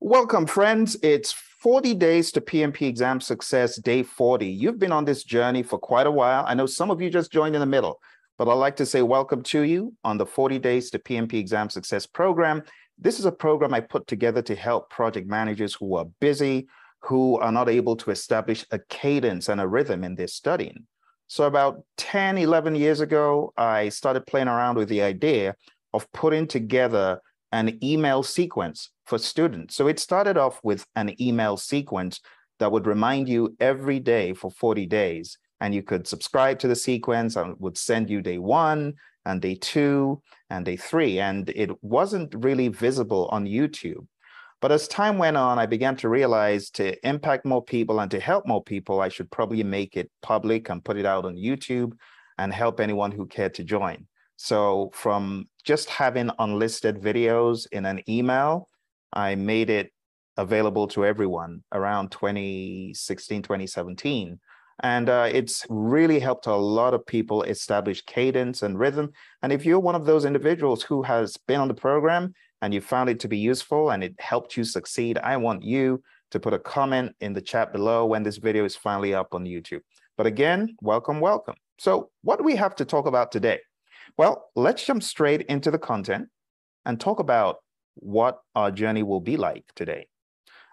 Welcome, friends. It's 40 days to PMP exam success, day 40. You've been on this journey for quite a while. I know some of you just joined in the middle, but I'd like to say welcome to you on the 40 days to PMP exam success program. This is a program I put together to help project managers who are busy, who are not able to establish a cadence and a rhythm in their studying. So about 10, 11 years ago, I started playing around with the idea of putting together an email sequence for students. So it started off with an email sequence that would remind you every day for 40 days. And you could subscribe to the sequence and would send you day one and day two and day three. And it wasn't really visible on YouTube. But as time went on, I began to realize to impact more people and to help more people, I should probably make it public and put it out on YouTube and help anyone who cared to join. So from just having unlisted videos in an email, I made it available to everyone around 2016, 2017. And uh, it's really helped a lot of people establish cadence and rhythm. And if you're one of those individuals who has been on the program and you found it to be useful and it helped you succeed, I want you to put a comment in the chat below when this video is finally up on YouTube. But again, welcome, welcome. So what do we have to talk about today? Well, let's jump straight into the content and talk about what our journey will be like today.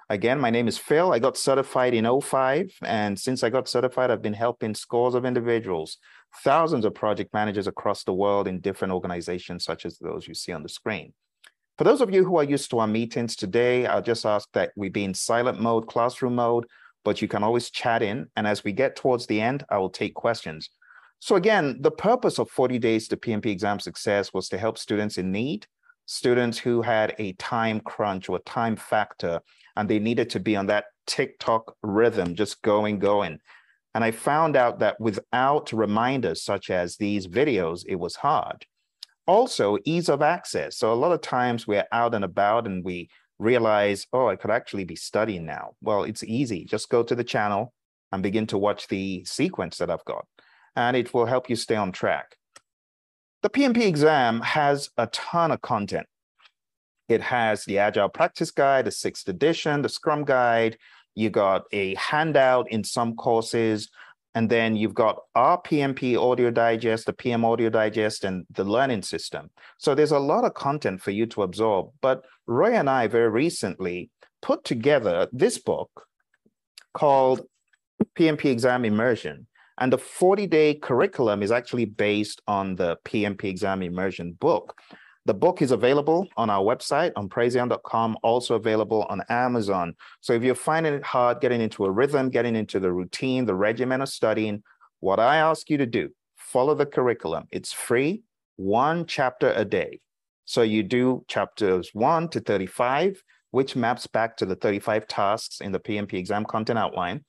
Again, my name is Phil. I got certified in 05. And since I got certified, I've been helping scores of individuals, thousands of project managers across the world in different organizations, such as those you see on the screen. For those of you who are used to our meetings today, I'll just ask that we be in silent mode, classroom mode, but you can always chat in. And as we get towards the end, I will take questions. So again, the purpose of 40 Days to PMP Exam Success was to help students in need, students who had a time crunch or time factor, and they needed to be on that TikTok rhythm, just going, going. And I found out that without reminders such as these videos, it was hard. Also, ease of access. So a lot of times we're out and about and we realize, oh, I could actually be studying now. Well, it's easy. Just go to the channel and begin to watch the sequence that I've got and it will help you stay on track. The PMP exam has a ton of content. It has the Agile Practice Guide, the sixth edition, the Scrum Guide. You got a handout in some courses, and then you've got our PMP Audio Digest, the PM Audio Digest, and the Learning System. So there's a lot of content for you to absorb. But Roy and I very recently put together this book called PMP Exam Immersion. And the 40 day curriculum is actually based on the PMP exam immersion book. The book is available on our website on praizion.com, also available on Amazon. So if you're finding it hard getting into a rhythm, getting into the routine, the regimen of studying, what I ask you to do, follow the curriculum. It's free, one chapter a day. So you do chapters 1 to 35, which maps back to the 35 tasks in the PMP exam content outline.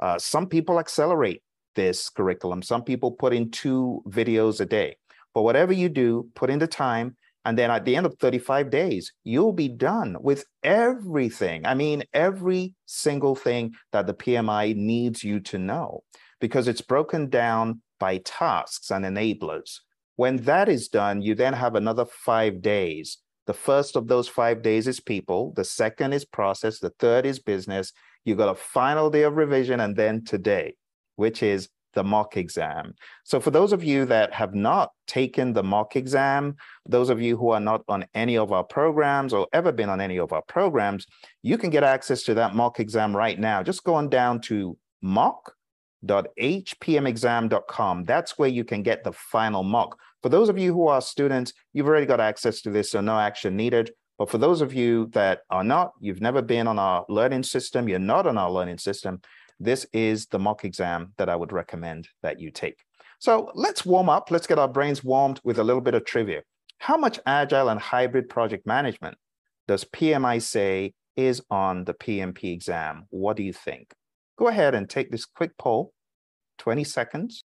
Uh, some people accelerate this curriculum. Some people put in two videos a day. But whatever you do, put in the time. And then at the end of 35 days, you'll be done with everything. I mean, every single thing that the PMI needs you to know, because it's broken down by tasks and enablers. When that is done, you then have another five days. The first of those five days is people, the second is process, the third is business. You've got a final day of revision, and then today which is the mock exam. So for those of you that have not taken the mock exam, those of you who are not on any of our programs or ever been on any of our programs, you can get access to that mock exam right now. Just go on down to mock.hpmexam.com. That's where you can get the final mock. For those of you who are students, you've already got access to this, so no action needed. But for those of you that are not, you've never been on our learning system, you're not on our learning system, this is the mock exam that I would recommend that you take. So let's warm up. Let's get our brains warmed with a little bit of trivia. How much agile and hybrid project management does PMI say is on the PMP exam? What do you think? Go ahead and take this quick poll, 20 seconds.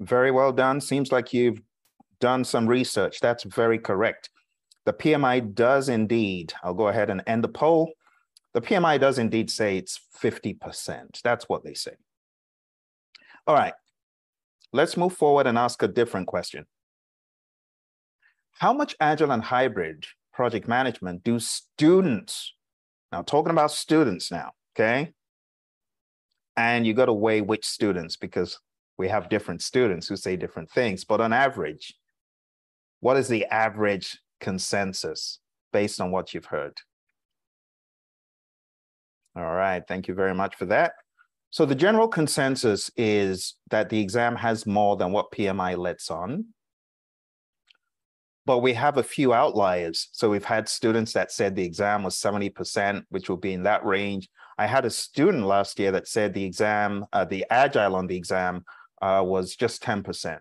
Very well done. Seems like you've done some research. That's very correct. the PMI does indeed, I'll go ahead and end the poll. The PMI does indeed say it's 50%. That's what they say. All right, let's move forward and ask a different question. How much agile and hybrid project management do students, now talking about students now, okay? And you got to weigh which students because we have different students who say different things, but on average, what is the average consensus based on what you've heard? All right, thank you very much for that. So the general consensus is that the exam has more than what PMI lets on. But we have a few outliers. So we've had students that said the exam was 70%, which will be in that range. I had a student last year that said the exam, uh, the agile on the exam uh, was just 10%.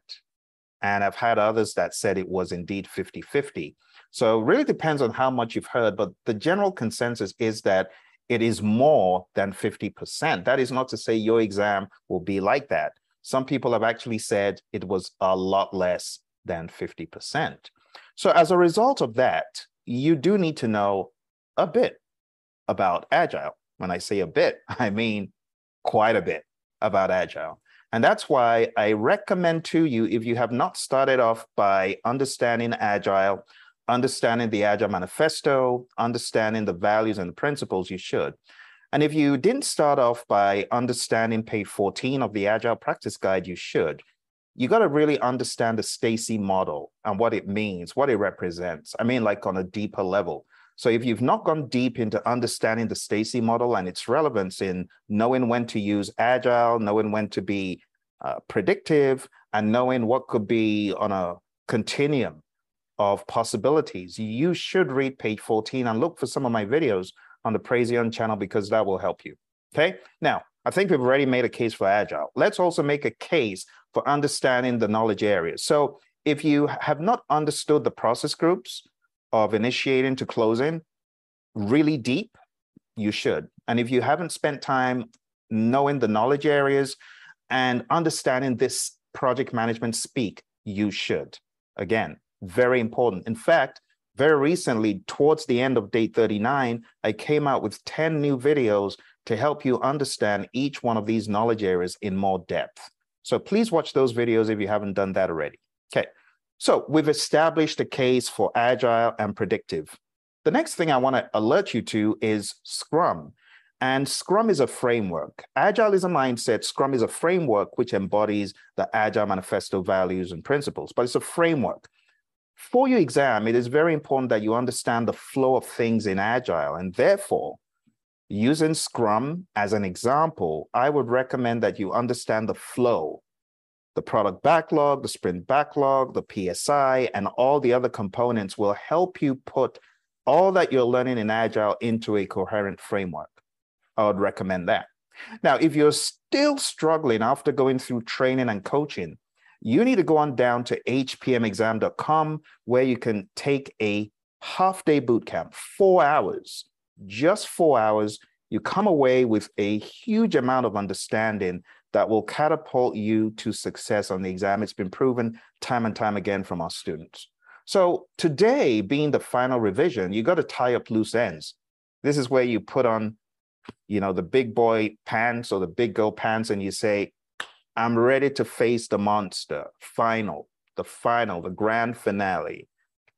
And I've had others that said it was indeed 50 50. So it really depends on how much you've heard, but the general consensus is that it is more than 50%. That is not to say your exam will be like that. Some people have actually said it was a lot less than 50%. So as a result of that, you do need to know a bit about Agile. When I say a bit, I mean quite a bit about Agile. And that's why I recommend to you, if you have not started off by understanding Agile, understanding the Agile Manifesto, understanding the values and the principles, you should. And if you didn't start off by understanding page 14 of the Agile Practice Guide, you should. You got to really understand the Stacey model and what it means, what it represents. I mean, like on a deeper level. So if you've not gone deep into understanding the Stacey model and its relevance in knowing when to use agile, knowing when to be uh, predictive, and knowing what could be on a continuum of possibilities, you should read page 14 and look for some of my videos on the Praizion channel because that will help you. Okay. Now, I think we've already made a case for agile. Let's also make a case for understanding the knowledge areas. So if you have not understood the process groups, of initiating to closing really deep, you should. And if you haven't spent time knowing the knowledge areas and understanding this project management speak, you should. Again, very important. In fact, very recently, towards the end of day 39, I came out with 10 new videos to help you understand each one of these knowledge areas in more depth. So please watch those videos if you haven't done that already. Okay, so we've established a case for agile and predictive. The next thing I want to alert you to is Scrum. And Scrum is a framework. Agile is a mindset. Scrum is a framework which embodies the Agile Manifesto values and principles, but it's a framework. For your exam, it is very important that you understand the flow of things in Agile. And therefore, using Scrum as an example, I would recommend that you understand the flow the product backlog, the sprint backlog, the PSI, and all the other components will help you put all that you're learning in Agile into a coherent framework. I would recommend that. Now, if you're still struggling after going through training and coaching, you need to go on down to hpmexam.com where you can take a half day boot camp, four hours, just four hours. You come away with a huge amount of understanding that will catapult you to success on the exam. It's been proven time and time again from our students. So today, being the final revision, you got to tie up loose ends. This is where you put on, you know, the big boy pants or the big girl pants, and you say, I'm ready to face the monster, final, the final, the grand finale,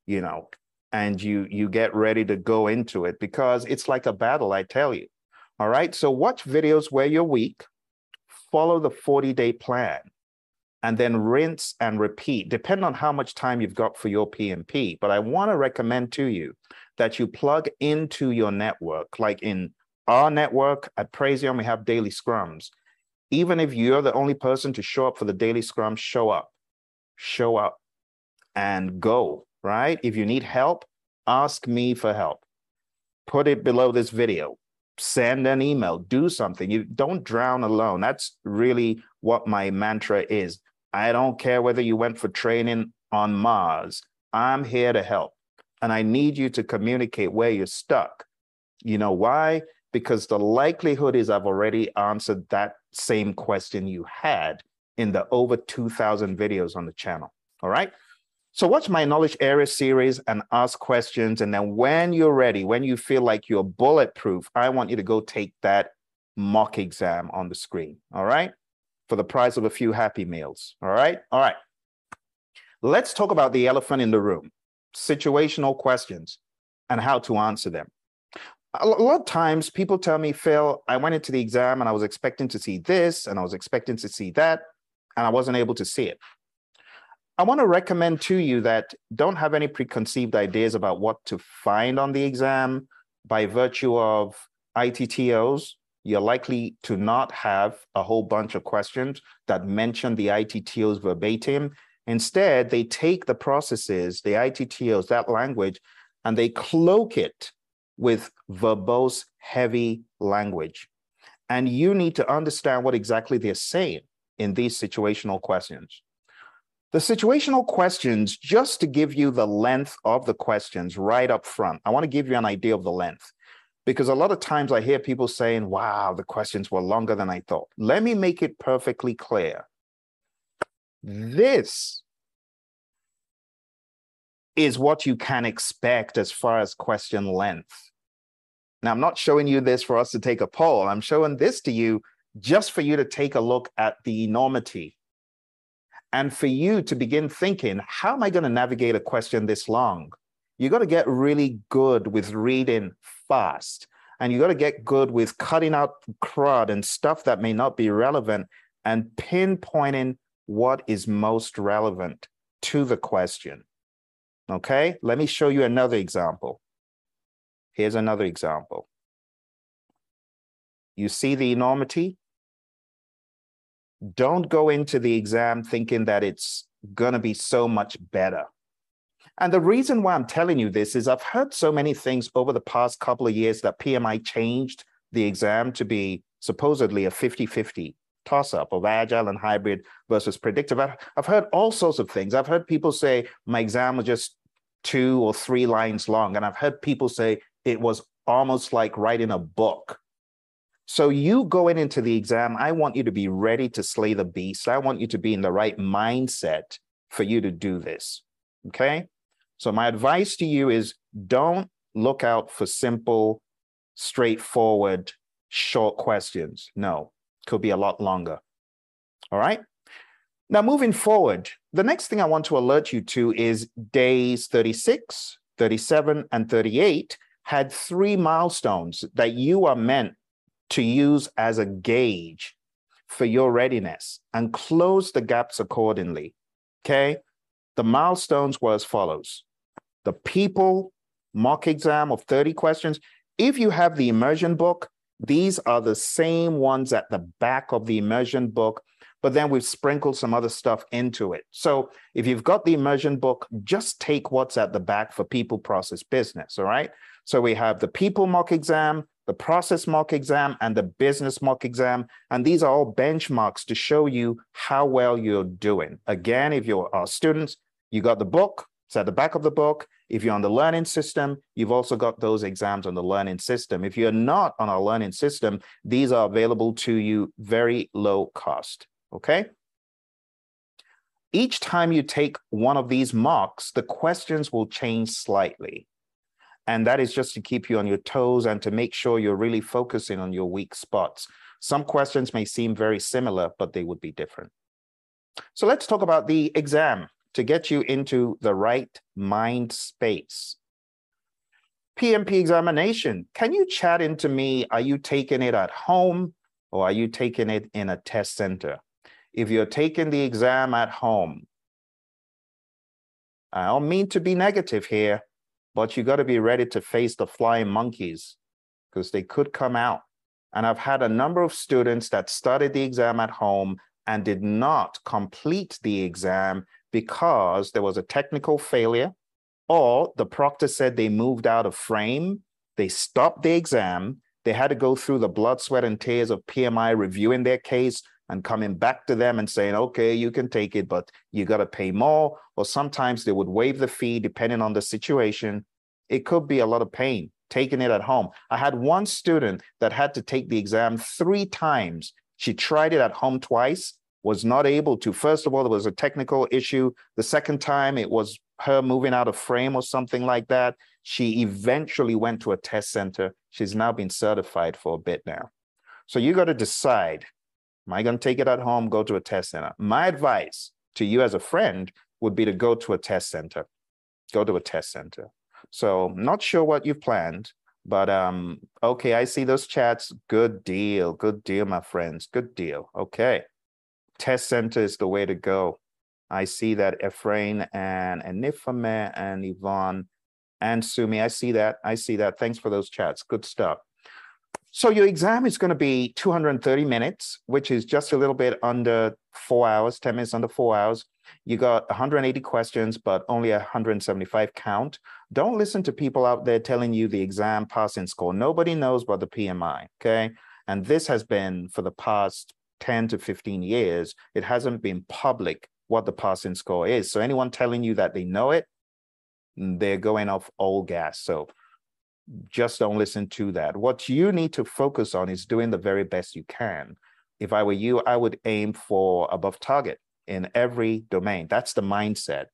you know, and you you get ready to go into it because it's like a battle, I tell you. All right. So watch videos where you're weak follow the 40 day plan and then rinse and repeat, depending on how much time you've got for your PMP. But I want to recommend to you that you plug into your network, like in our network at Praizion, we have daily scrums. Even if you're the only person to show up for the daily scrum, show up, show up and go, right? If you need help, ask me for help. Put it below this video send an email, do something. You don't drown alone. That's really what my mantra is. I don't care whether you went for training on Mars. I'm here to help. And I need you to communicate where you're stuck. You know why? Because the likelihood is I've already answered that same question you had in the over 2,000 videos on the channel. All right. So watch my knowledge area series and ask questions. And then when you're ready, when you feel like you're bulletproof, I want you to go take that mock exam on the screen. All right. For the price of a few happy meals. All right. All right. Let's talk about the elephant in the room, situational questions and how to answer them. A lot of times people tell me, Phil, I went into the exam and I was expecting to see this and I was expecting to see that, and I wasn't able to see it. I want to recommend to you that don't have any preconceived ideas about what to find on the exam by virtue of ITTOs. You're likely to not have a whole bunch of questions that mention the ITTOs verbatim. Instead, they take the processes, the ITTOs, that language, and they cloak it with verbose, heavy language. And you need to understand what exactly they're saying in these situational questions. The situational questions, just to give you the length of the questions right up front, I want to give you an idea of the length because a lot of times I hear people saying, wow, the questions were longer than I thought. Let me make it perfectly clear. This is what you can expect as far as question length. Now, I'm not showing you this for us to take a poll. I'm showing this to you just for you to take a look at the enormity and for you to begin thinking, how am I going to navigate a question this long? You got to get really good with reading fast. And you got to get good with cutting out crud and stuff that may not be relevant and pinpointing what is most relevant to the question. Okay, let me show you another example. Here's another example. You see the enormity? Don't go into the exam thinking that it's going to be so much better. And the reason why I'm telling you this is I've heard so many things over the past couple of years that PMI changed the exam to be supposedly a 50 50 toss up of agile and hybrid versus predictive. I've heard all sorts of things. I've heard people say my exam was just two or three lines long. And I've heard people say it was almost like writing a book. So you going into the exam, I want you to be ready to slay the beast. I want you to be in the right mindset for you to do this. Okay. So my advice to you is don't look out for simple, straightforward, short questions. No, could be a lot longer. All right. Now, moving forward, the next thing I want to alert you to is days 36, 37, and 38 had three milestones that you are meant to use as a gauge for your readiness and close the gaps accordingly. Okay. The milestones were as follows the people mock exam of 30 questions. If you have the immersion book, these are the same ones at the back of the immersion book, but then we've sprinkled some other stuff into it. So if you've got the immersion book, just take what's at the back for people, process, business. All right. So we have the people mock exam, the process mock exam and the business mock exam. And these are all benchmarks to show you how well you're doing. Again, if you're our students, you got the book, it's at the back of the book. If you're on the learning system, you've also got those exams on the learning system. If you're not on our learning system, these are available to you very low cost. Okay. Each time you take one of these mocks, the questions will change slightly. And that is just to keep you on your toes and to make sure you're really focusing on your weak spots. Some questions may seem very similar, but they would be different. So let's talk about the exam to get you into the right mind space. PMP examination. Can you chat into me? Are you taking it at home or are you taking it in a test center? If you're taking the exam at home, I don't mean to be negative here, but you got to be ready to face the flying monkeys because they could come out. And I've had a number of students that started the exam at home and did not complete the exam because there was a technical failure or the proctor said they moved out of frame. They stopped the exam. They had to go through the blood, sweat, and tears of PMI reviewing their case and coming back to them and saying, okay, you can take it, but you got to pay more. Or sometimes they would waive the fee depending on the situation. It could be a lot of pain taking it at home. I had one student that had to take the exam three times. She tried it at home twice, was not able to. First of all, there was a technical issue. The second time, it was her moving out of frame or something like that. She eventually went to a test center. She's now been certified for a bit now. So you got to decide, am I going to take it at home, go to a test center? My advice to you as a friend would be to go to a test center. Go to a test center. So not sure what you've planned, but um, okay, I see those chats. Good deal, good deal, my friends. Good deal. Okay. Test center is the way to go. I see that Ephraim and Anifame and Yvonne and Sumi. I see that. I see that. Thanks for those chats. Good stuff. So your exam is going to be 230 minutes, which is just a little bit under four hours, 10 minutes under four hours. You got 180 questions, but only 175 count. Don't listen to people out there telling you the exam passing score. Nobody knows about the PMI, okay? And this has been for the past 10 to 15 years, it hasn't been public what the passing score is. So anyone telling you that they know it, they're going off old gas. So just don't listen to that. What you need to focus on is doing the very best you can. If I were you, I would aim for above target in every domain. That's the mindset.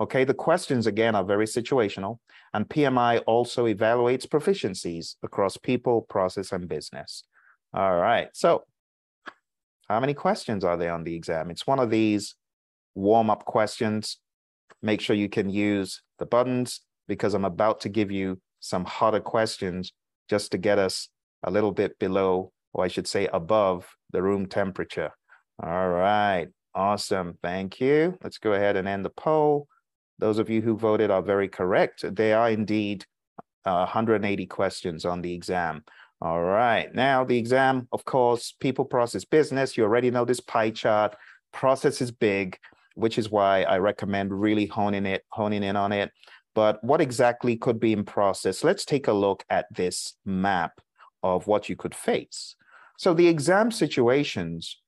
Okay, the questions again are very situational, and PMI also evaluates proficiencies across people, process, and business. All right, so how many questions are there on the exam? It's one of these warm up questions. Make sure you can use the buttons because I'm about to give you some harder questions just to get us a little bit below, or I should say above the room temperature. All right, awesome. Thank you. Let's go ahead and end the poll. Those of you who voted are very correct. There are indeed uh, 180 questions on the exam. All right, now the exam, of course, people process business. You already know this pie chart. Process is big, which is why I recommend really honing it, honing in on it. But what exactly could be in process? Let's take a look at this map of what you could face. So the exam situations,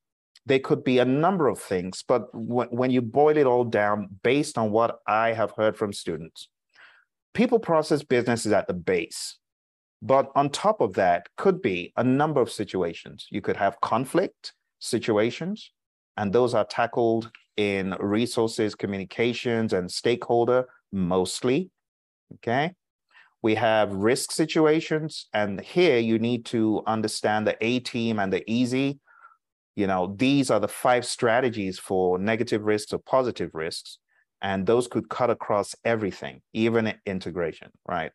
they could be a number of things, but when you boil it all down based on what I have heard from students, people process business is at the base. But on top of that could be a number of situations. You could have conflict situations, and those are tackled in resources, communications, and stakeholder mostly, okay? We have risk situations, and here you need to understand the A team and the easy. You know, these are the five strategies for negative risks or positive risks, and those could cut across everything, even integration, right?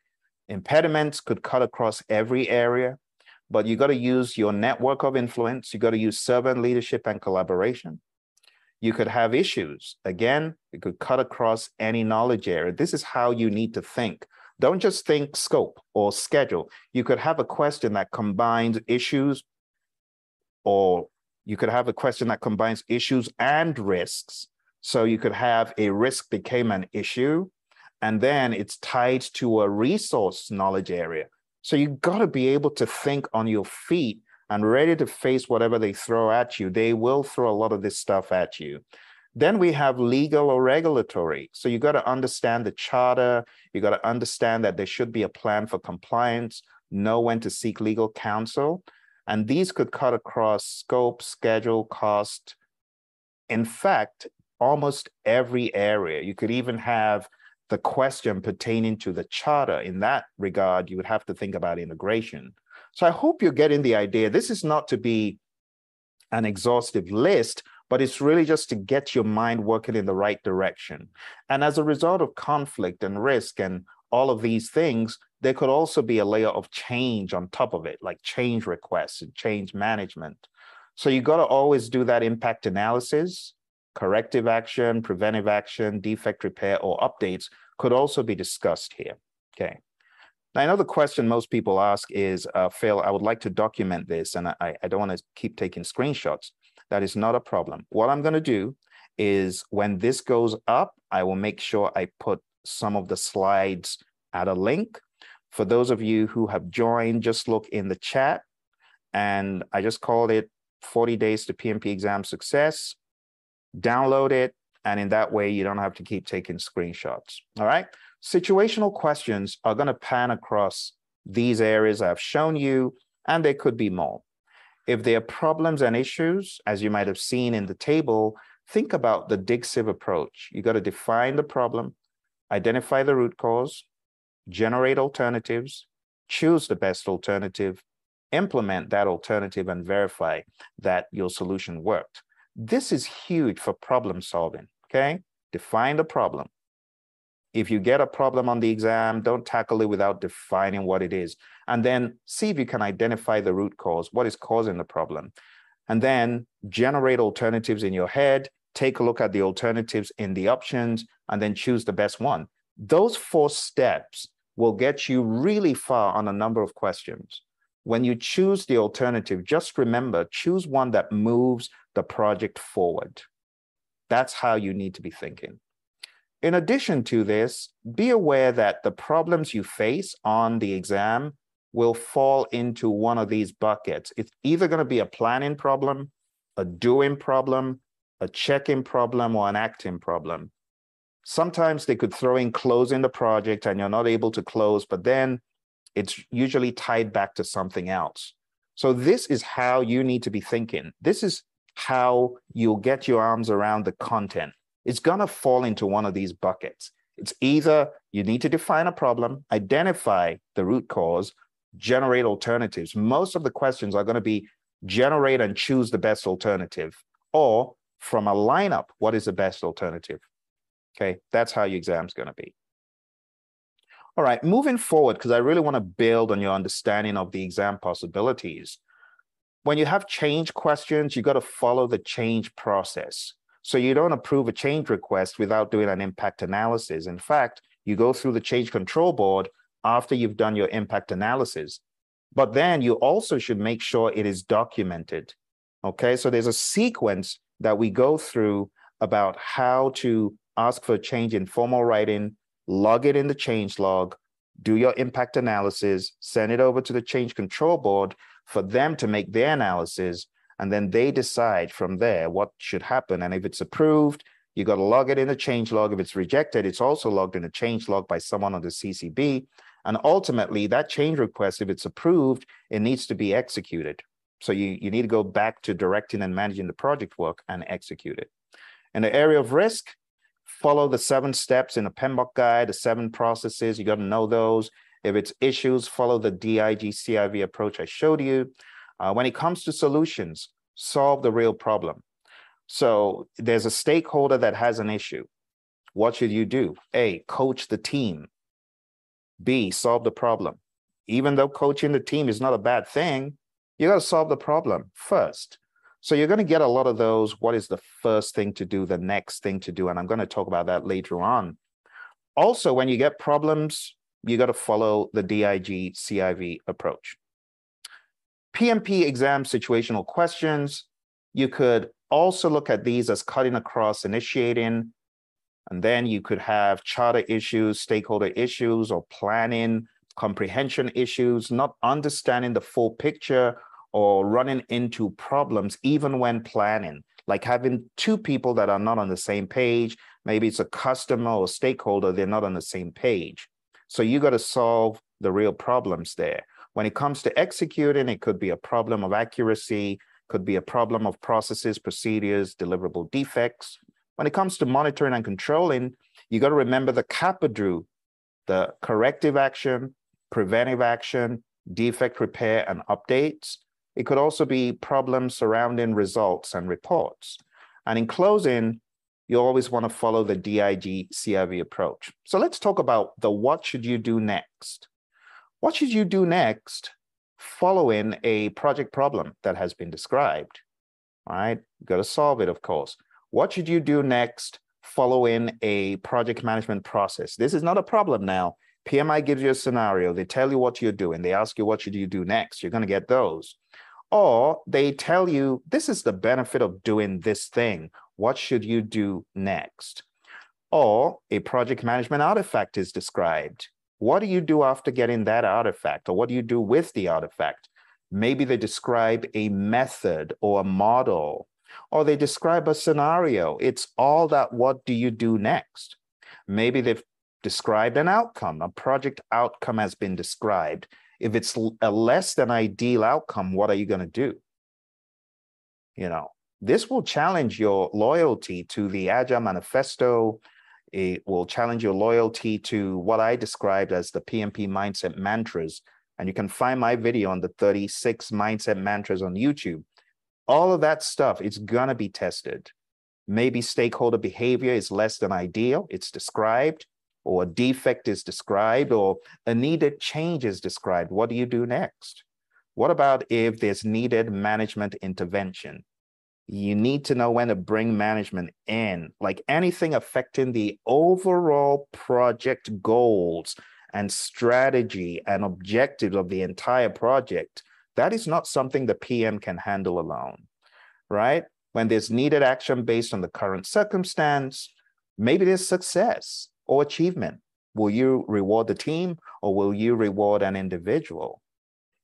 Impediments could cut across every area, but you got to use your network of influence. You got to use servant leadership and collaboration. You could have issues. Again, it could cut across any knowledge area. This is how you need to think. Don't just think scope or schedule. You could have a question that combines issues, or you could have a question that combines issues and risks. So you could have a risk became an issue, and then it's tied to a resource knowledge area. So you've got to be able to think on your feet and ready to face whatever they throw at you. They will throw a lot of this stuff at you. Then we have legal or regulatory. So you got to understand the charter. You got to understand that there should be a plan for compliance, know when to seek legal counsel. And these could cut across scope, schedule, cost. In fact, almost every area. You could even have the question pertaining to the charter. In that regard, you would have to think about integration. So I hope you're getting the idea. This is not to be an exhaustive list, but it's really just to get your mind working in the right direction. And as a result of conflict and risk and all of these things, there could also be a layer of change on top of it, like change requests and change management. So you got to always do that impact analysis, corrective action, preventive action, defect repair, or updates could also be discussed here. Okay. Now, I know the question most people ask is, uh, Phil, I would like to document this and I, I don't want to keep taking screenshots. That is not a problem. What I'm going to do is when this goes up, I will make sure I put some of the slides at a link. For those of you who have joined, just look in the chat and I just called it 40 days to PMP exam success. Download it. And in that way, you don't have to keep taking screenshots. All right. Situational questions are going to pan across these areas I've shown you, and there could be more. If there are problems and issues, as you might have seen in the table, think about the dig approach. You got to define the problem, identify the root cause, generate alternatives, choose the best alternative, implement that alternative, and verify that your solution worked. This is huge for problem solving, okay? Define the problem. If you get a problem on the exam, don't tackle it without defining what it is. And then see if you can identify the root cause, what is causing the problem. And then generate alternatives in your head, take a look at the alternatives in the options, and then choose the best one. Those four steps will get you really far on a number of questions. When you choose the alternative, just remember, choose one that moves the project forward. That's how you need to be thinking. In addition to this, be aware that the problems you face on the exam will fall into one of these buckets. It's either going to be a planning problem, a doing problem, a checking problem, or an acting problem. Sometimes they could throw in closing the project and you're not able to close, but then it's usually tied back to something else. So this is how you need to be thinking. This is how you'll get your arms around the content it's going to fall into one of these buckets. It's either you need to define a problem, identify the root cause, generate alternatives. Most of the questions are going to be generate and choose the best alternative, or from a lineup, what is the best alternative? Okay, that's how your exam's going to be. All right, moving forward, because I really want to build on your understanding of the exam possibilities. When you have change questions, you got to follow the change process. So you don't approve a change request without doing an impact analysis. In fact, you go through the change control board after you've done your impact analysis. But then you also should make sure it is documented. Okay, so there's a sequence that we go through about how to ask for a change in formal writing, log it in the change log, do your impact analysis, send it over to the change control board for them to make their analysis, and then they decide from there what should happen. And if it's approved, you got to log it in a change log. If it's rejected, it's also logged in a change log by someone on the CCB. And ultimately, that change request, if it's approved, it needs to be executed. So you, you need to go back to directing and managing the project work and execute it. In the area of risk, follow the seven steps in the PMBOK guide, the seven processes. You got to know those. If it's issues, follow the DIG CIV approach I showed you. Uh, when it comes to solutions, solve the real problem. So there's a stakeholder that has an issue. What should you do? A, coach the team. B, solve the problem. Even though coaching the team is not a bad thing, you got to solve the problem first. So you're going to get a lot of those. What is the first thing to do, the next thing to do? And I'm going to talk about that later on. Also, when you get problems, you got to follow the DIG CIV approach. PMP exam situational questions. You could also look at these as cutting across initiating, and then you could have charter issues, stakeholder issues, or planning, comprehension issues, not understanding the full picture or running into problems even when planning, like having two people that are not on the same page. Maybe it's a customer or stakeholder, they're not on the same page. So you got to solve the real problems there. When it comes to executing, it could be a problem of accuracy, could be a problem of processes, procedures, deliverable defects. When it comes to monitoring and controlling, you got to remember the CAPADRU, the corrective action, preventive action, defect repair, and updates. It could also be problems surrounding results and reports. And in closing, you always want to follow the DIG CIV approach. So let's talk about the what should you do next. What should you do next following a project problem that has been described? All right, got to solve it, of course. What should you do next following a project management process? This is not a problem now. PMI gives you a scenario. They tell you what you're doing. They ask you, what should you do next? You're going to get those. Or they tell you, this is the benefit of doing this thing. What should you do next? Or a project management artifact is described. What do you do after getting that artifact, or what do you do with the artifact? Maybe they describe a method or a model, or they describe a scenario. It's all that what do you do next? Maybe they've described an outcome, a project outcome has been described. If it's a less than ideal outcome, what are you going to do? You know, this will challenge your loyalty to the Agile Manifesto, It will challenge your loyalty to what I described as the PMP mindset mantras. And you can find my video on the 36 mindset mantras on YouTube. All of that stuff, it's going to be tested. Maybe stakeholder behavior is less than ideal, it's described, or a defect is described, or a needed change is described. What do you do next? What about if there's needed management intervention? You need to know when to bring management in, like anything affecting the overall project goals and strategy and objectives of the entire project. That is not something the PM can handle alone, right? When there's needed action based on the current circumstance, maybe there's success or achievement. Will you reward the team or will you reward an individual?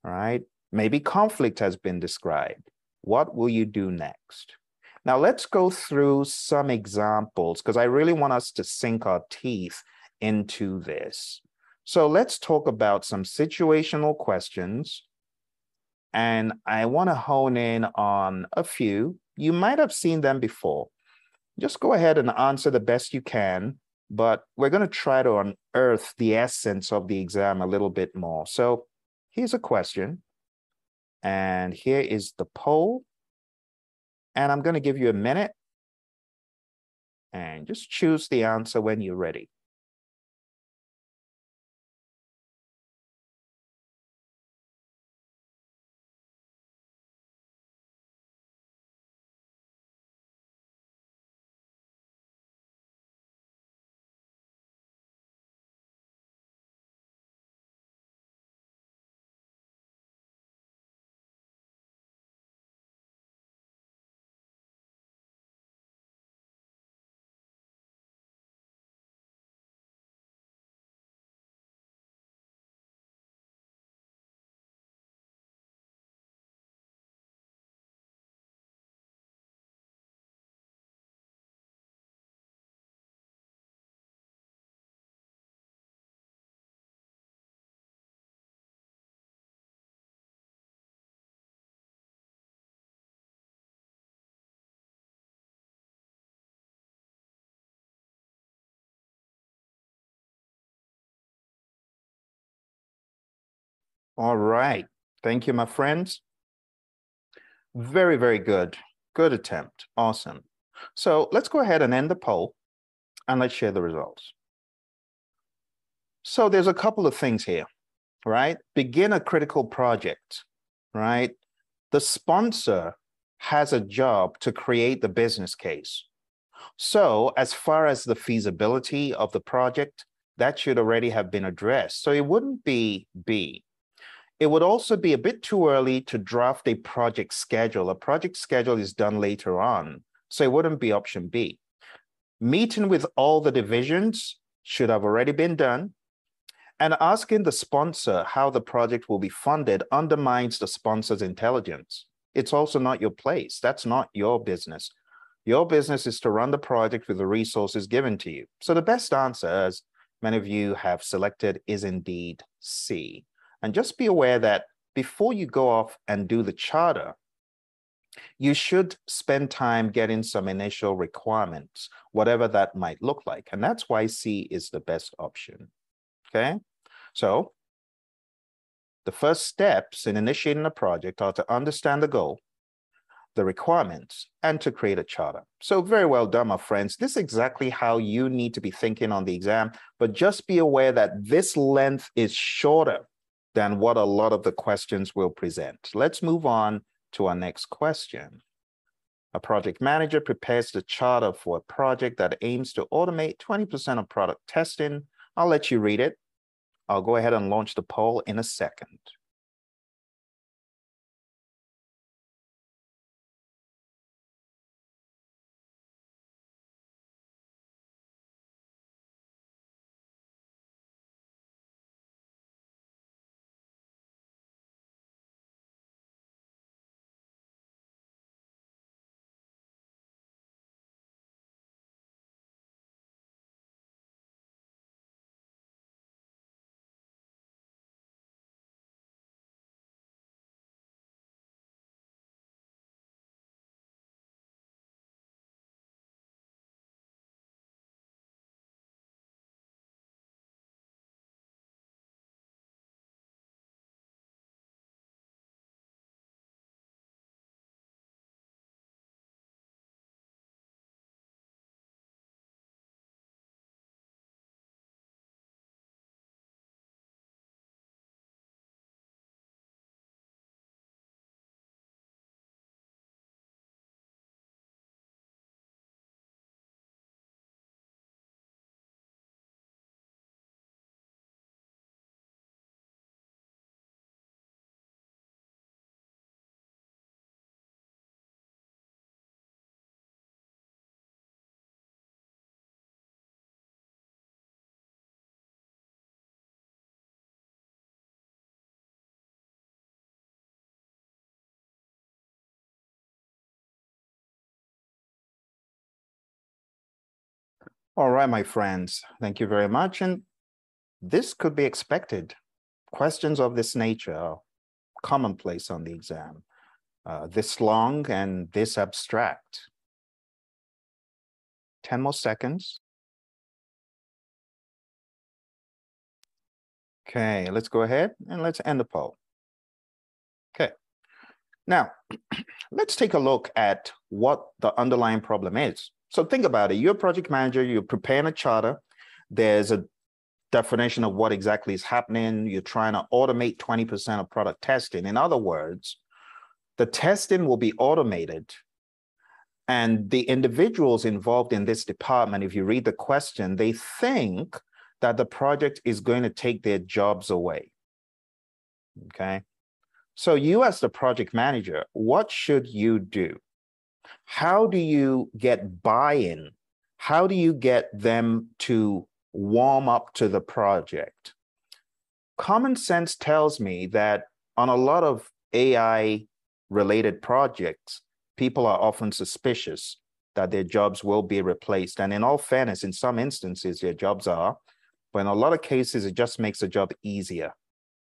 Right? Maybe conflict has been described. What will you do next? Now, let's go through some examples because I really want us to sink our teeth into this. So, let's talk about some situational questions. And I want to hone in on a few. You might have seen them before. Just go ahead and answer the best you can, but we're going to try to unearth the essence of the exam a little bit more. So, here's a question and here is the poll. And I'm going to give you a minute. And just choose the answer when you're ready. All right. Thank you, my friends. Very, very good. Good attempt. Awesome. So let's go ahead and end the poll and let's share the results. So there's a couple of things here, right? Begin a critical project, right? The sponsor has a job to create the business case. So as far as the feasibility of the project, that should already have been addressed. So it wouldn't be B. It would also be a bit too early to draft a project schedule. A project schedule is done later on, so it wouldn't be option B. Meeting with all the divisions should have already been done. And asking the sponsor how the project will be funded undermines the sponsor's intelligence. It's also not your place. That's not your business. Your business is to run the project with the resources given to you. So the best answer, as many of you have selected, is indeed C. And just be aware that before you go off and do the charter, you should spend time getting some initial requirements, whatever that might look like. And that's why C is the best option. Okay. So the first steps in initiating a project are to understand the goal, the requirements, and to create a charter. So very well done, my friends. This is exactly how you need to be thinking on the exam, but just be aware that this length is shorter than what a lot of the questions will present. Let's move on to our next question. A project manager prepares the charter for a project that aims to automate 20% of product testing. I'll let you read it. I'll go ahead and launch the poll in a second. All right, my friends, thank you very much. And this could be expected. Questions of this nature are commonplace on the exam. Uh, this long and this abstract. 10 more seconds. Okay, let's go ahead and let's end the poll. Okay. Now, let's take a look at what the underlying problem is. So think about it. You're a project manager, you're preparing a charter. There's a definition of what exactly is happening. You're trying to automate 20% of product testing. In other words, the testing will be automated and the individuals involved in this department, if you read the question, they think that the project is going to take their jobs away. Okay. So, you as the project manager, what should you do? How do you get buy in? How do you get them to warm up to the project? Common sense tells me that on a lot of AI related projects, people are often suspicious that their jobs will be replaced. And in all fairness, in some instances, their jobs are, but in a lot of cases, it just makes the job easier,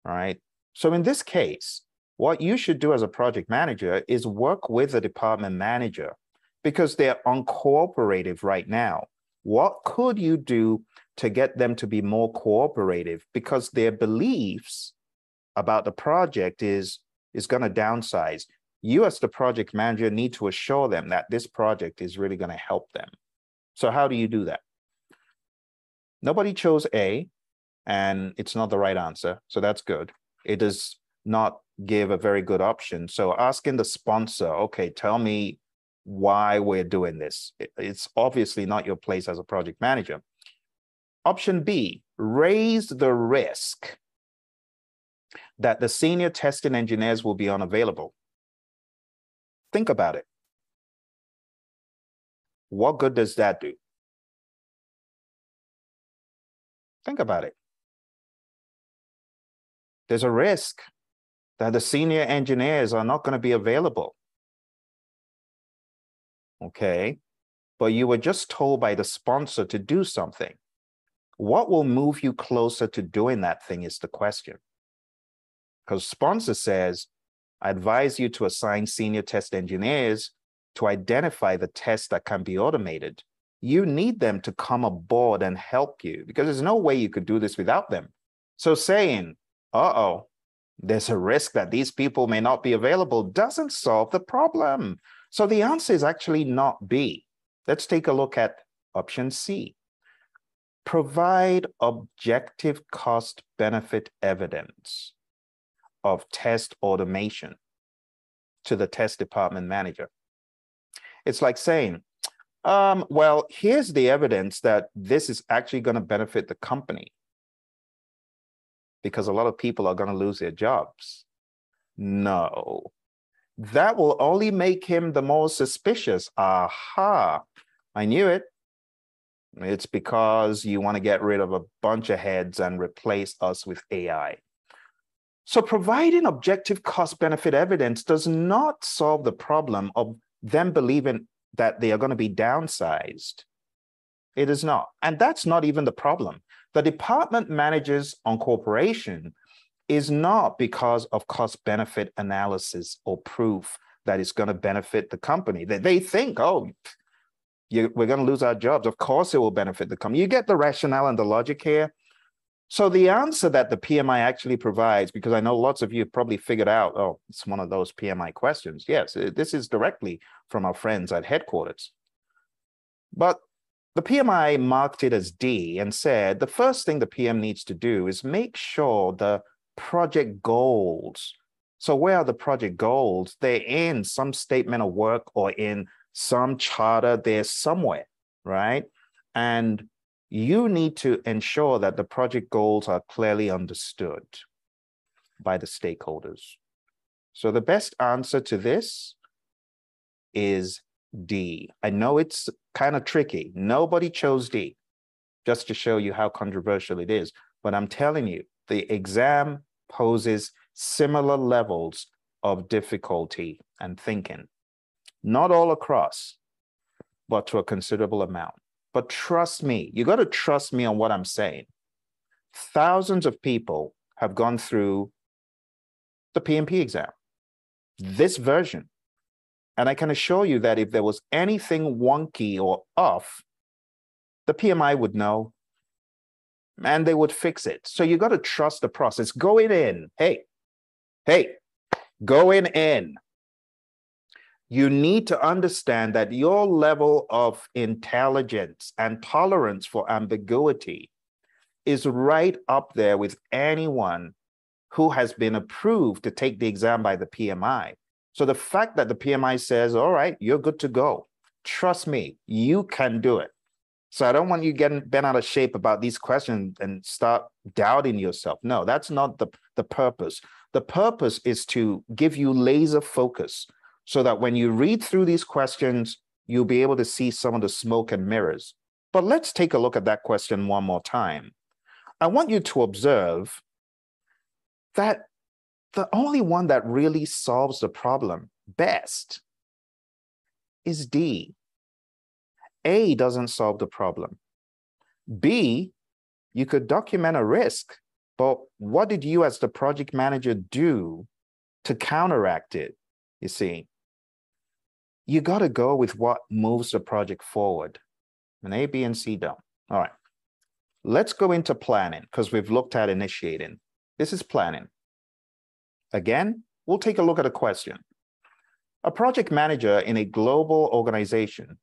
right? So in this case, what you should do as a project manager is work with the department manager because they're uncooperative right now. What could you do to get them to be more cooperative? Because their beliefs about the project is, is going to downsize. You, as the project manager, need to assure them that this project is really going to help them. So, how do you do that? Nobody chose A, and it's not the right answer. So, that's good. It does not give a very good option. So asking the sponsor, okay, tell me why we're doing this. It's obviously not your place as a project manager. Option B, raise the risk that the senior testing engineers will be unavailable. Think about it. What good does that do? Think about it. There's a risk that the senior engineers are not going to be available. Okay. But you were just told by the sponsor to do something. What will move you closer to doing that thing is the question. Because sponsor says, I advise you to assign senior test engineers to identify the tests that can be automated. You need them to come aboard and help you because there's no way you could do this without them. So saying, uh oh, there's a risk that these people may not be available doesn't solve the problem. So the answer is actually not B. Let's take a look at option C. Provide objective cost benefit evidence of test automation to the test department manager. It's like saying, um, well, here's the evidence that this is actually going to benefit the company because a lot of people are going to lose their jobs. No, that will only make him the more suspicious. Aha, I knew it. It's because you want to get rid of a bunch of heads and replace us with AI. So, providing objective cost benefit evidence does not solve the problem of them believing that they are going to be downsized. It is not. And that's not even the problem. The department manages uncorporation is not because of cost benefit analysis or proof that it's going to benefit the company. They, they think, oh, you, we're going to lose our jobs. Of course, it will benefit the company. You get the rationale and the logic here. So the answer that the PMI actually provides, because I know lots of you probably figured out, oh, it's one of those PMI questions. Yes, this is directly from our friends at headquarters. But the PMI marked it as D and said the first thing the PM needs to do is make sure the project goals. So, where are the project goals? They're in some statement of work or in some charter, they're somewhere, right? And you need to ensure that the project goals are clearly understood by the stakeholders. So, the best answer to this is D. I know it's kind of tricky. Nobody chose D, just to show you how controversial it is. But I'm telling you, the exam poses similar levels of difficulty and thinking. Not all across, but to a considerable amount. But trust me, you got to trust me on what I'm saying. Thousands of people have gone through the PMP exam, this version. And I can assure you that if there was anything wonky or off, the PMI would know and they would fix it. So you got to trust the process. Going in, hey, hey, going in. You need to understand that your level of intelligence and tolerance for ambiguity is right up there with anyone who has been approved to take the exam by the PMI. So the fact that the PMI says, all right, you're good to go, trust me, you can do it. So I don't want you getting bent out of shape about these questions and start doubting yourself. No, that's not the, the purpose. The purpose is to give you laser focus so that when you read through these questions, you'll be able to see some of the smoke and mirrors. But let's take a look at that question one more time. I want you to observe that the only one that really solves the problem best is D. A doesn't solve the problem. B, you could document a risk, but what did you as the project manager do to counteract it? You see, you got to go with what moves the project forward. And A, B, and C don't. All right. Let's go into planning because we've looked at initiating. This is planning. Again, we'll take a look at a question. A project manager in a global organization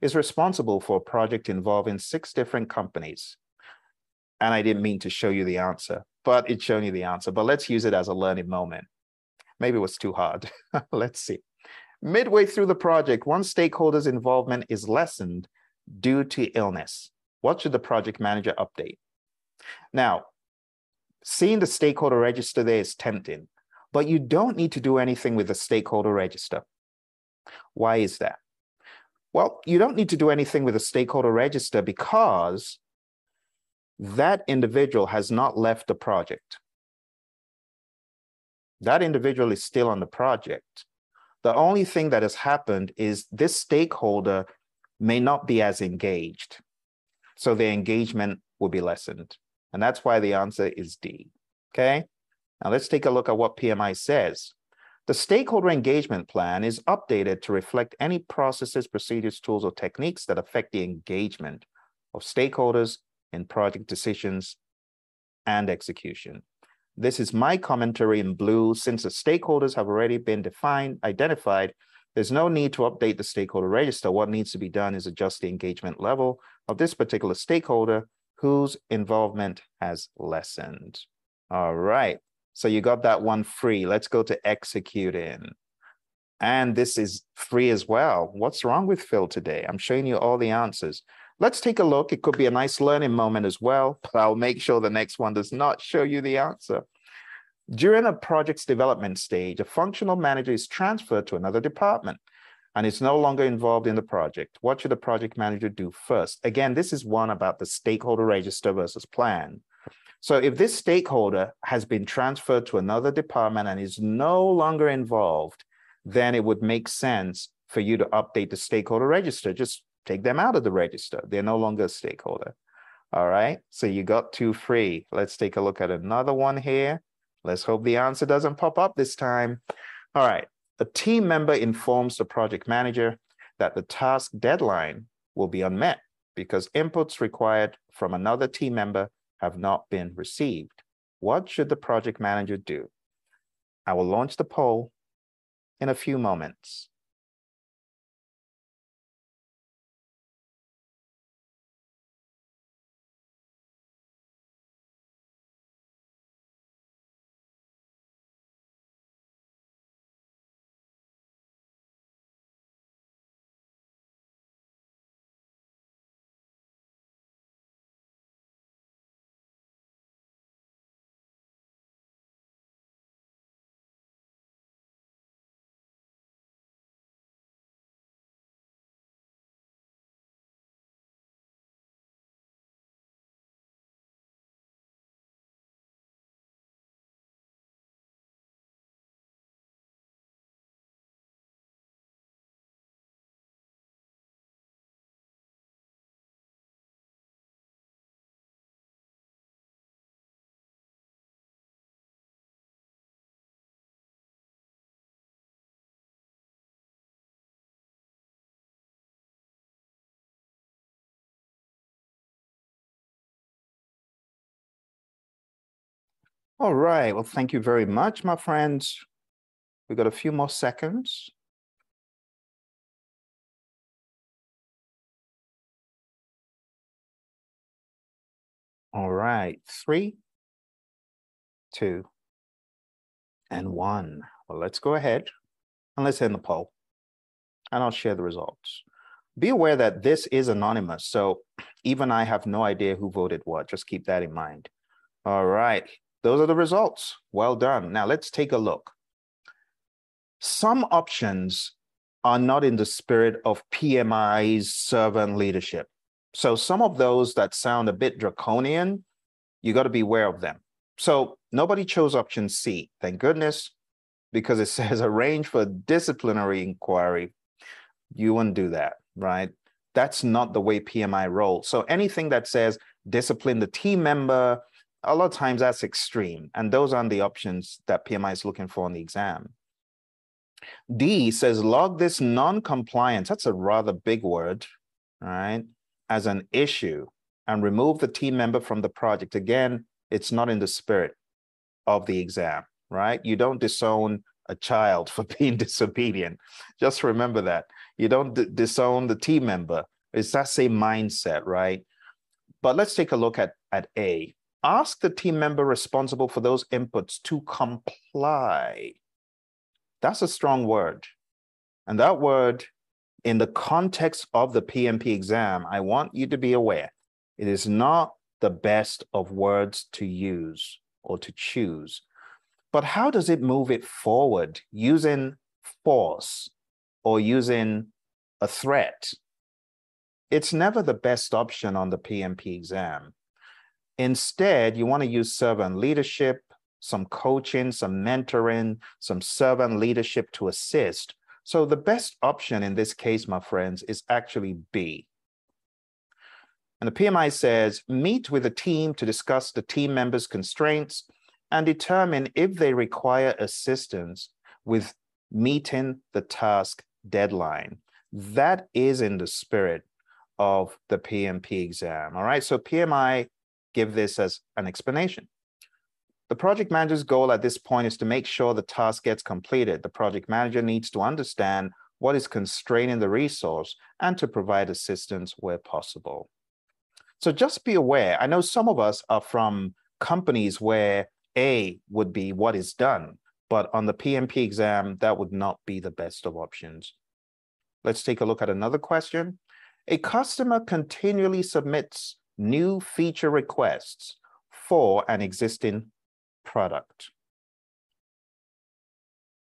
is responsible for a project involving six different companies. And I didn't mean to show you the answer, but it's showing you the answer. But let's use it as a learning moment. Maybe it was too hard. let's see. Midway through the project, one stakeholder's involvement is lessened due to illness. What should the project manager update? Now, seeing the stakeholder register there is tempting, but you don't need to do anything with the stakeholder register. Why is that? Well, you don't need to do anything with the stakeholder register because that individual has not left the project. That individual is still on the project. The only thing that has happened is this stakeholder may not be as engaged. So their engagement will be lessened. And that's why the answer is D. Okay. Now let's take a look at what PMI says. The stakeholder engagement plan is updated to reflect any processes, procedures, tools, or techniques that affect the engagement of stakeholders in project decisions and execution. This is my commentary in blue. Since the stakeholders have already been defined, identified, there's no need to update the stakeholder register. What needs to be done is adjust the engagement level of this particular stakeholder whose involvement has lessened. All right. So you got that one free. Let's go to executing. And this is free as well. What's wrong with Phil today? I'm showing you all the answers. Let's take a look. It could be a nice learning moment as well, but I'll make sure the next one does not show you the answer. During a project's development stage, a functional manager is transferred to another department and is no longer involved in the project. What should the project manager do first? Again, this is one about the stakeholder register versus plan. So if this stakeholder has been transferred to another department and is no longer involved, then it would make sense for you to update the stakeholder register. Just take them out of the register. They're no longer a stakeholder. All right, so you got two free. Let's take a look at another one here. Let's hope the answer doesn't pop up this time. All right, a team member informs the project manager that the task deadline will be unmet because inputs required from another team member have not been received. What should the project manager do? I will launch the poll in a few moments. All right. Well, thank you very much, my friends. We've got a few more seconds. All right. Three, two, and one. Well, let's go ahead and let's end the poll and I'll share the results. Be aware that this is anonymous. So even I have no idea who voted what. Just keep that in mind. All right. Those are the results. Well done. Now let's take a look. Some options are not in the spirit of PMI's servant leadership. So some of those that sound a bit draconian, you got to be aware of them. So nobody chose option C, thank goodness, because it says arrange for disciplinary inquiry. You wouldn't do that, right? That's not the way PMI rolls. So anything that says discipline the team member, a lot of times that's extreme. And those aren't the options that PMI is looking for in the exam. D says log this non-compliance. That's a rather big word, right? As an issue and remove the team member from the project. Again, it's not in the spirit of the exam, right? You don't disown a child for being disobedient. Just remember that. You don't disown the team member. It's that same mindset, right? But let's take a look at, at A. Ask the team member responsible for those inputs to comply. That's a strong word. And that word, in the context of the PMP exam, I want you to be aware it is not the best of words to use or to choose. But how does it move it forward using force or using a threat? It's never the best option on the PMP exam. Instead, you want to use servant leadership, some coaching, some mentoring, some servant leadership to assist. So the best option in this case, my friends, is actually B. And the PMI says, meet with the team to discuss the team members' constraints and determine if they require assistance with meeting the task deadline. That is in the spirit of the PMP exam. All right. So PMI give this as an explanation. The project manager's goal at this point is to make sure the task gets completed. The project manager needs to understand what is constraining the resource and to provide assistance where possible. So just be aware. I know some of us are from companies where A would be what is done, but on the PMP exam, that would not be the best of options. Let's take a look at another question. A customer continually submits new feature requests for an existing product.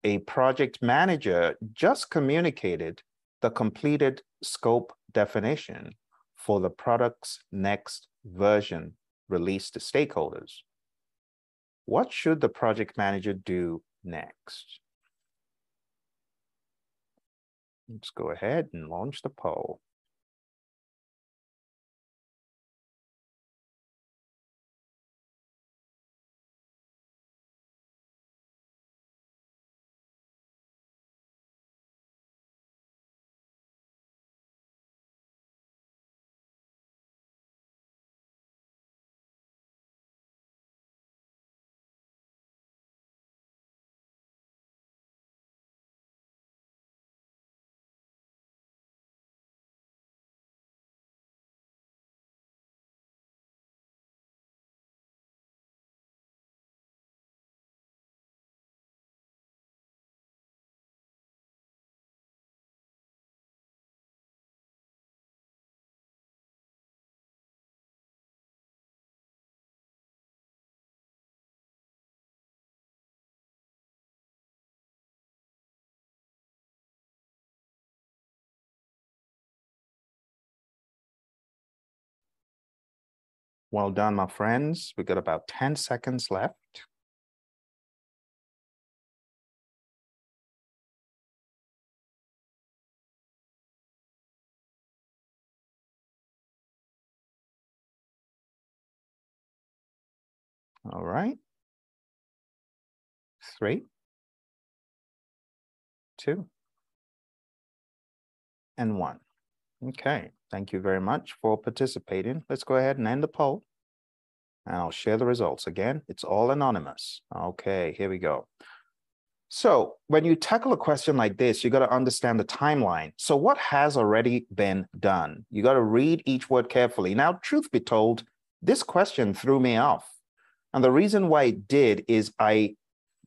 A project manager just communicated the completed scope definition for the product's next version released to stakeholders. What should the project manager do next? Let's go ahead and launch the poll. Well done, my friends. We've got about 10 seconds left. All right. Three, two, and one. Okay. Thank you very much for participating. Let's go ahead and end the poll. And I'll share the results again. It's all anonymous. Okay, here we go. So when you tackle a question like this, you got to understand the timeline. So what has already been done? You got to read each word carefully. Now, truth be told, this question threw me off. And the reason why it did is I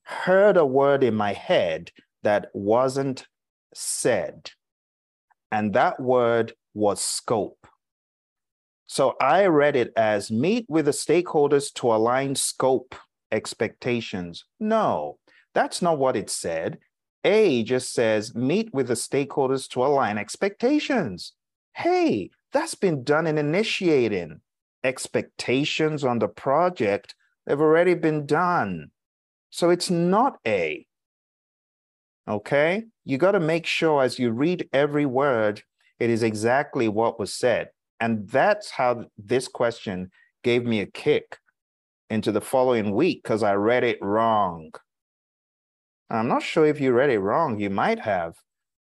heard a word in my head that wasn't said. And that word was scope. So I read it as meet with the stakeholders to align scope expectations. No, that's not what it said. A just says meet with the stakeholders to align expectations. Hey, that's been done in initiating. Expectations on the project They've already been done. So it's not A. Okay? You got to make sure as you read every word, it is exactly what was said. And that's how this question gave me a kick into the following week because I read it wrong. I'm not sure if you read it wrong. You might have.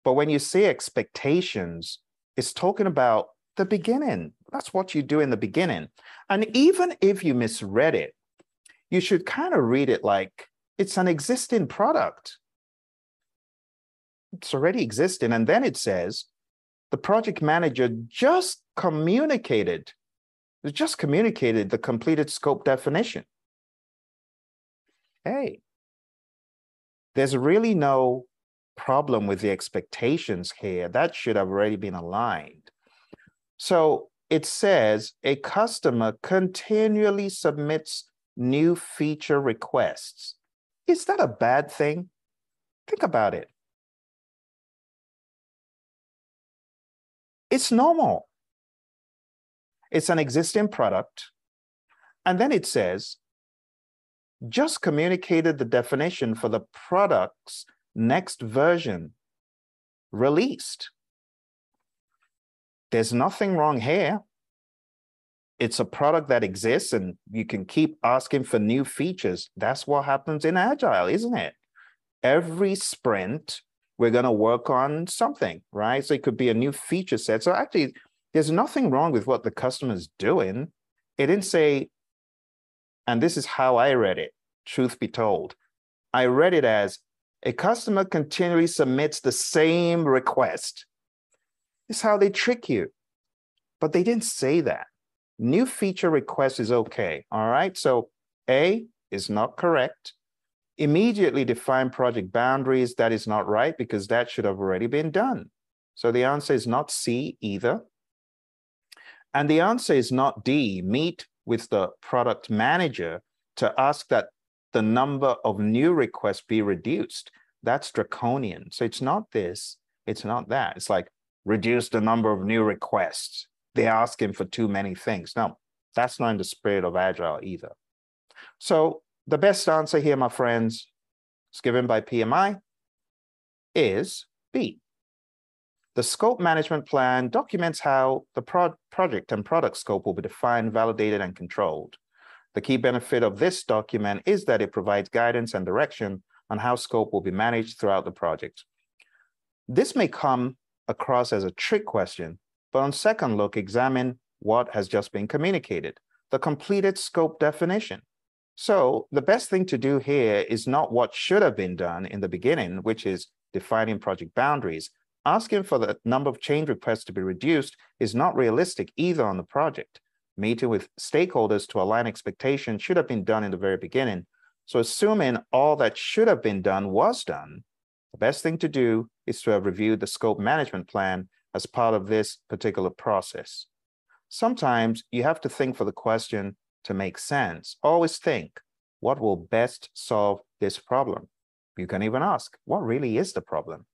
But when you say expectations, it's talking about the beginning. That's what you do in the beginning. And even if you misread it, you should kind of read it like it's an existing product. It's already existing. And then it says the project manager just communicated, just communicated the completed scope definition. Hey, there's really no problem with the expectations here. That should have already been aligned. So it says a customer continually submits new feature requests. Is that a bad thing? Think about it. It's normal. It's an existing product. And then it says just communicated the definition for the product's next version released. There's nothing wrong here. It's a product that exists and you can keep asking for new features. That's what happens in Agile, isn't it? Every sprint, we're going to work on something, right? So it could be a new feature set. So actually, there's nothing wrong with what the customer's doing. It didn't say and this is how I read it, truth be told. I read it as a customer continually submits the same request. Is how they trick you. But they didn't say that. New feature request is okay. All right. So A is not correct. Immediately define project boundaries. That is not right because that should have already been done. So the answer is not C either. And the answer is not D, meet with the product manager to ask that the number of new requests be reduced. That's draconian. So it's not this, it's not that. It's like reduce the number of new requests. They're asking for too many things. No, that's not in the spirit of Agile either. So the best answer here, my friends, is given by PMI is B. The scope management plan documents how the pro project and product scope will be defined, validated, and controlled. The key benefit of this document is that it provides guidance and direction on how scope will be managed throughout the project. This may come across as a trick question, but on second look, examine what has just been communicated, the completed scope definition. So the best thing to do here is not what should have been done in the beginning, which is defining project boundaries, Asking for the number of change requests to be reduced is not realistic either on the project. Meeting with stakeholders to align expectations should have been done in the very beginning. So assuming all that should have been done was done, the best thing to do is to have reviewed the scope management plan as part of this particular process. Sometimes you have to think for the question to make sense. Always think, what will best solve this problem? You can even ask, what really is the problem?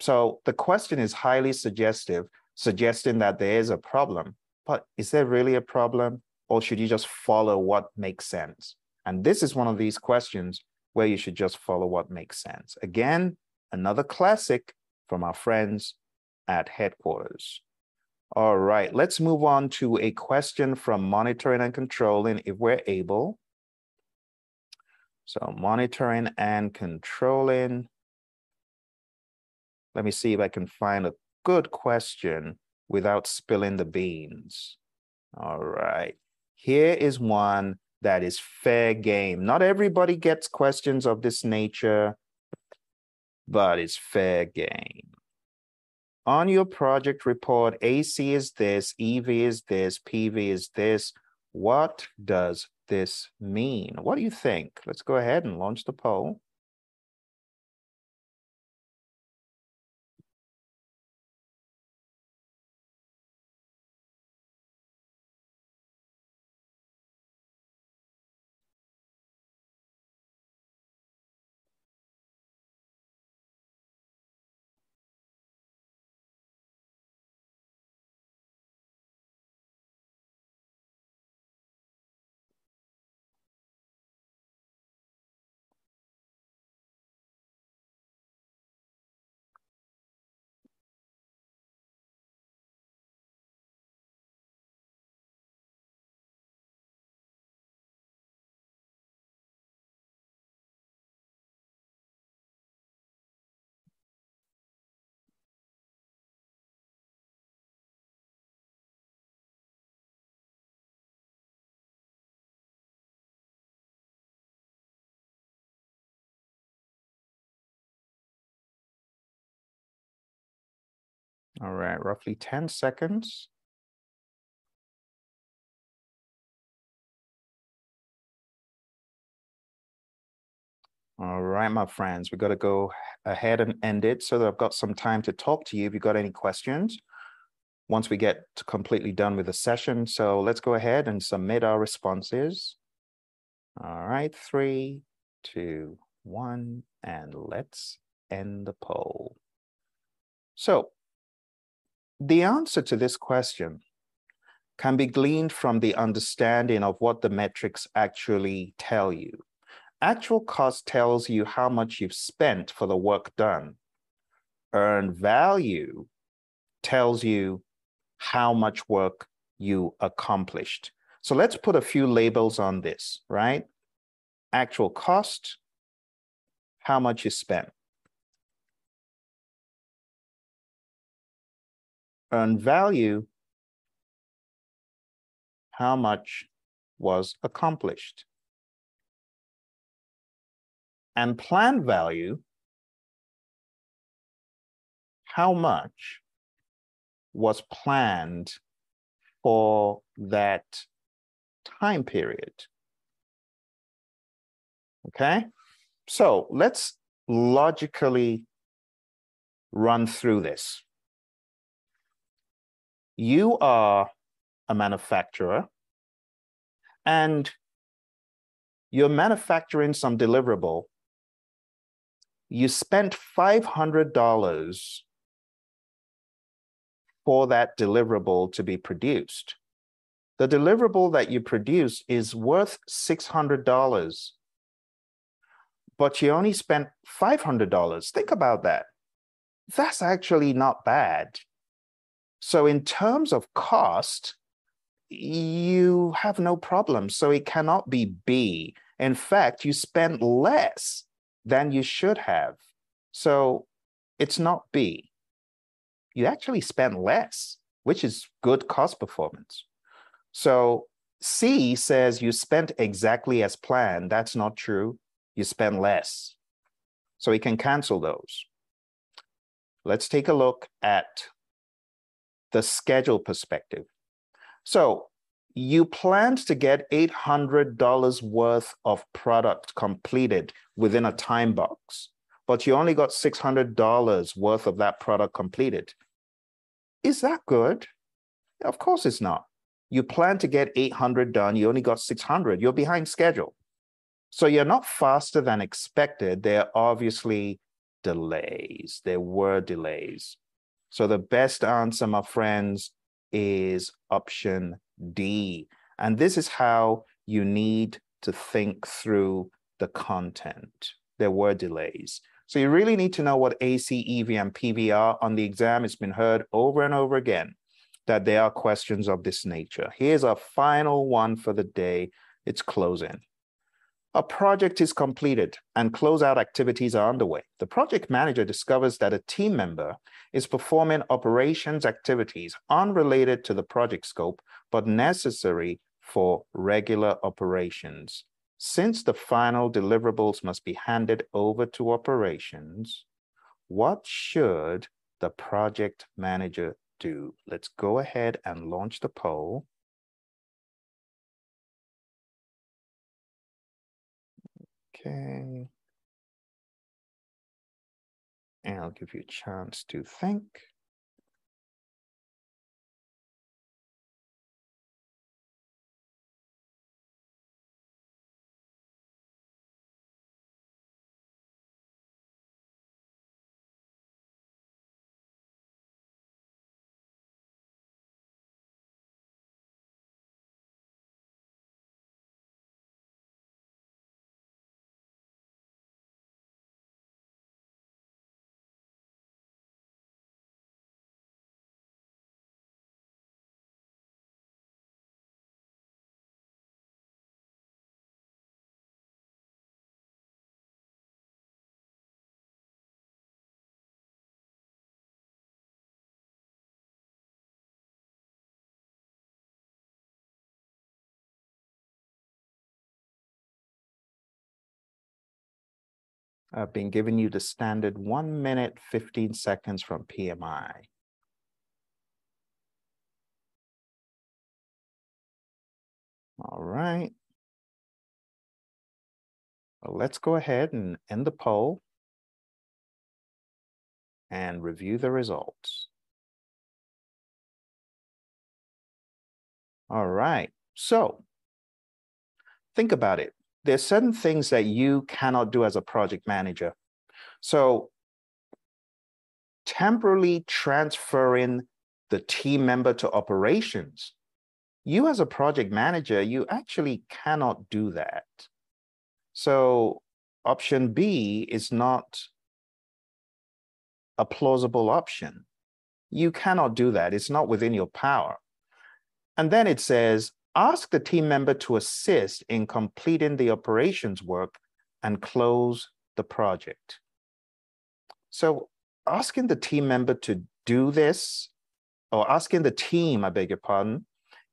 So the question is highly suggestive, suggesting that there is a problem. But is there really a problem? Or should you just follow what makes sense? And this is one of these questions where you should just follow what makes sense. Again, another classic from our friends at headquarters. All right, let's move on to a question from monitoring and controlling if we're able. So monitoring and controlling. Let me see if I can find a good question without spilling the beans. All right, Here is one that is fair game. Not everybody gets questions of this nature, but it's fair game. On your project report, AC is this, EV is this, PV is this. What does this mean? What do you think? Let's go ahead and launch the poll. All right, roughly 10 seconds. All right, my friends, we got to go ahead and end it so that I've got some time to talk to you if you've got any questions once we get completely done with the session. So let's go ahead and submit our responses. All right, three, two, one, and let's end the poll. So the answer to this question can be gleaned from the understanding of what the metrics actually tell you. Actual cost tells you how much you've spent for the work done. Earned value tells you how much work you accomplished. So let's put a few labels on this, right? Actual cost, how much you spent. Earned value, how much was accomplished. And planned value, how much was planned for that time period. Okay, so let's logically run through this you are a manufacturer and you're manufacturing some deliverable. You spent $500 for that deliverable to be produced. The deliverable that you produce is worth $600, but you only spent $500. Think about that. That's actually not bad. So in terms of cost, you have no problem. So it cannot be B. In fact, you spend less than you should have. So it's not B. You actually spend less, which is good cost performance. So C says you spent exactly as planned. That's not true. You spend less. So we can cancel those. Let's take a look at the schedule perspective. So you planned to get $800 worth of product completed within a time box, but you only got $600 worth of that product completed. Is that good? Of course it's not. You plan to get 800 done, you only got 600, you're behind schedule. So you're not faster than expected. There are obviously delays. There were delays. So the best answer, my friends, is option D. And this is how you need to think through the content. There were delays. So you really need to know what AC, EV, and PV are on the exam. It's been heard over and over again that there are questions of this nature. Here's our final one for the day. It's closing. A project is completed and closeout activities are underway. The project manager discovers that a team member is performing operations activities unrelated to the project scope, but necessary for regular operations. Since the final deliverables must be handed over to operations, what should the project manager do? Let's go ahead and launch the poll. Okay. And I'll give you a chance to think. I've been giving you the standard one minute, 15 seconds from PMI. All right. Well, let's go ahead and end the poll and review the results. All right, so think about it there's certain things that you cannot do as a project manager. So temporarily transferring the team member to operations, you as a project manager, you actually cannot do that. So option B is not a plausible option. You cannot do that. It's not within your power. And then it says, Ask the team member to assist in completing the operations work and close the project. So asking the team member to do this, or asking the team, I beg your pardon,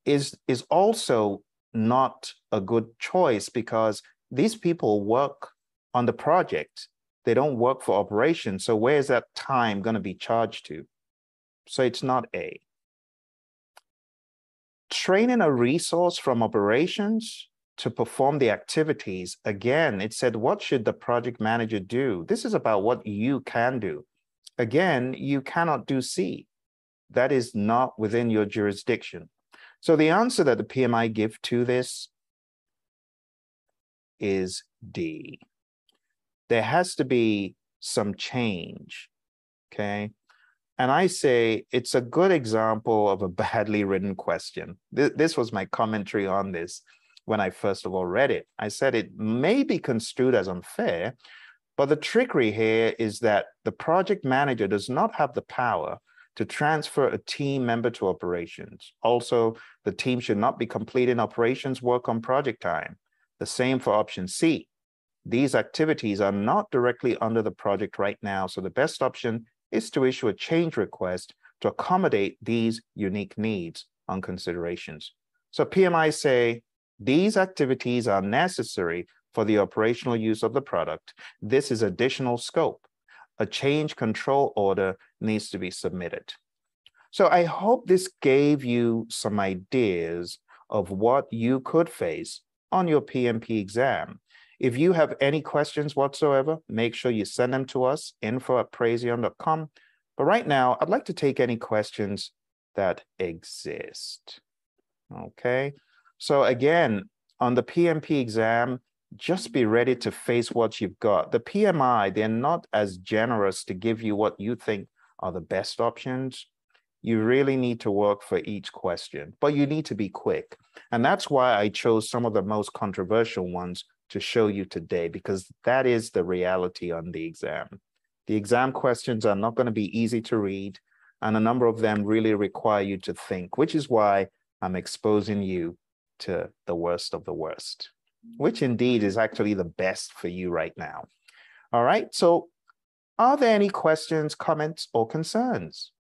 is, is also not a good choice because these people work on the project. They don't work for operations. So where is that time going to be charged to? So it's not A training a resource from operations to perform the activities, again, it said, what should the project manager do? This is about what you can do. Again, you cannot do C. That is not within your jurisdiction. So the answer that the PMI give to this is D. There has to be some change, okay? And I say it's a good example of a badly written question. This was my commentary on this when I first of all read it. I said it may be construed as unfair, but the trickery here is that the project manager does not have the power to transfer a team member to operations. Also, the team should not be completing operations work on project time. The same for option C. These activities are not directly under the project right now, so the best option is to issue a change request to accommodate these unique needs on considerations. So PMI say these activities are necessary for the operational use of the product. This is additional scope. A change control order needs to be submitted. So I hope this gave you some ideas of what you could face on your PMP exam if you have any questions whatsoever, make sure you send them to us, info at praizion.com. But right now, I'd like to take any questions that exist. Okay, so again, on the PMP exam, just be ready to face what you've got. The PMI, they're not as generous to give you what you think are the best options. You really need to work for each question, but you need to be quick. And that's why I chose some of the most controversial ones to show you today because that is the reality on the exam. The exam questions are not going to be easy to read, and a number of them really require you to think, which is why I'm exposing you to the worst of the worst, which indeed is actually the best for you right now. All right, so are there any questions, comments, or concerns?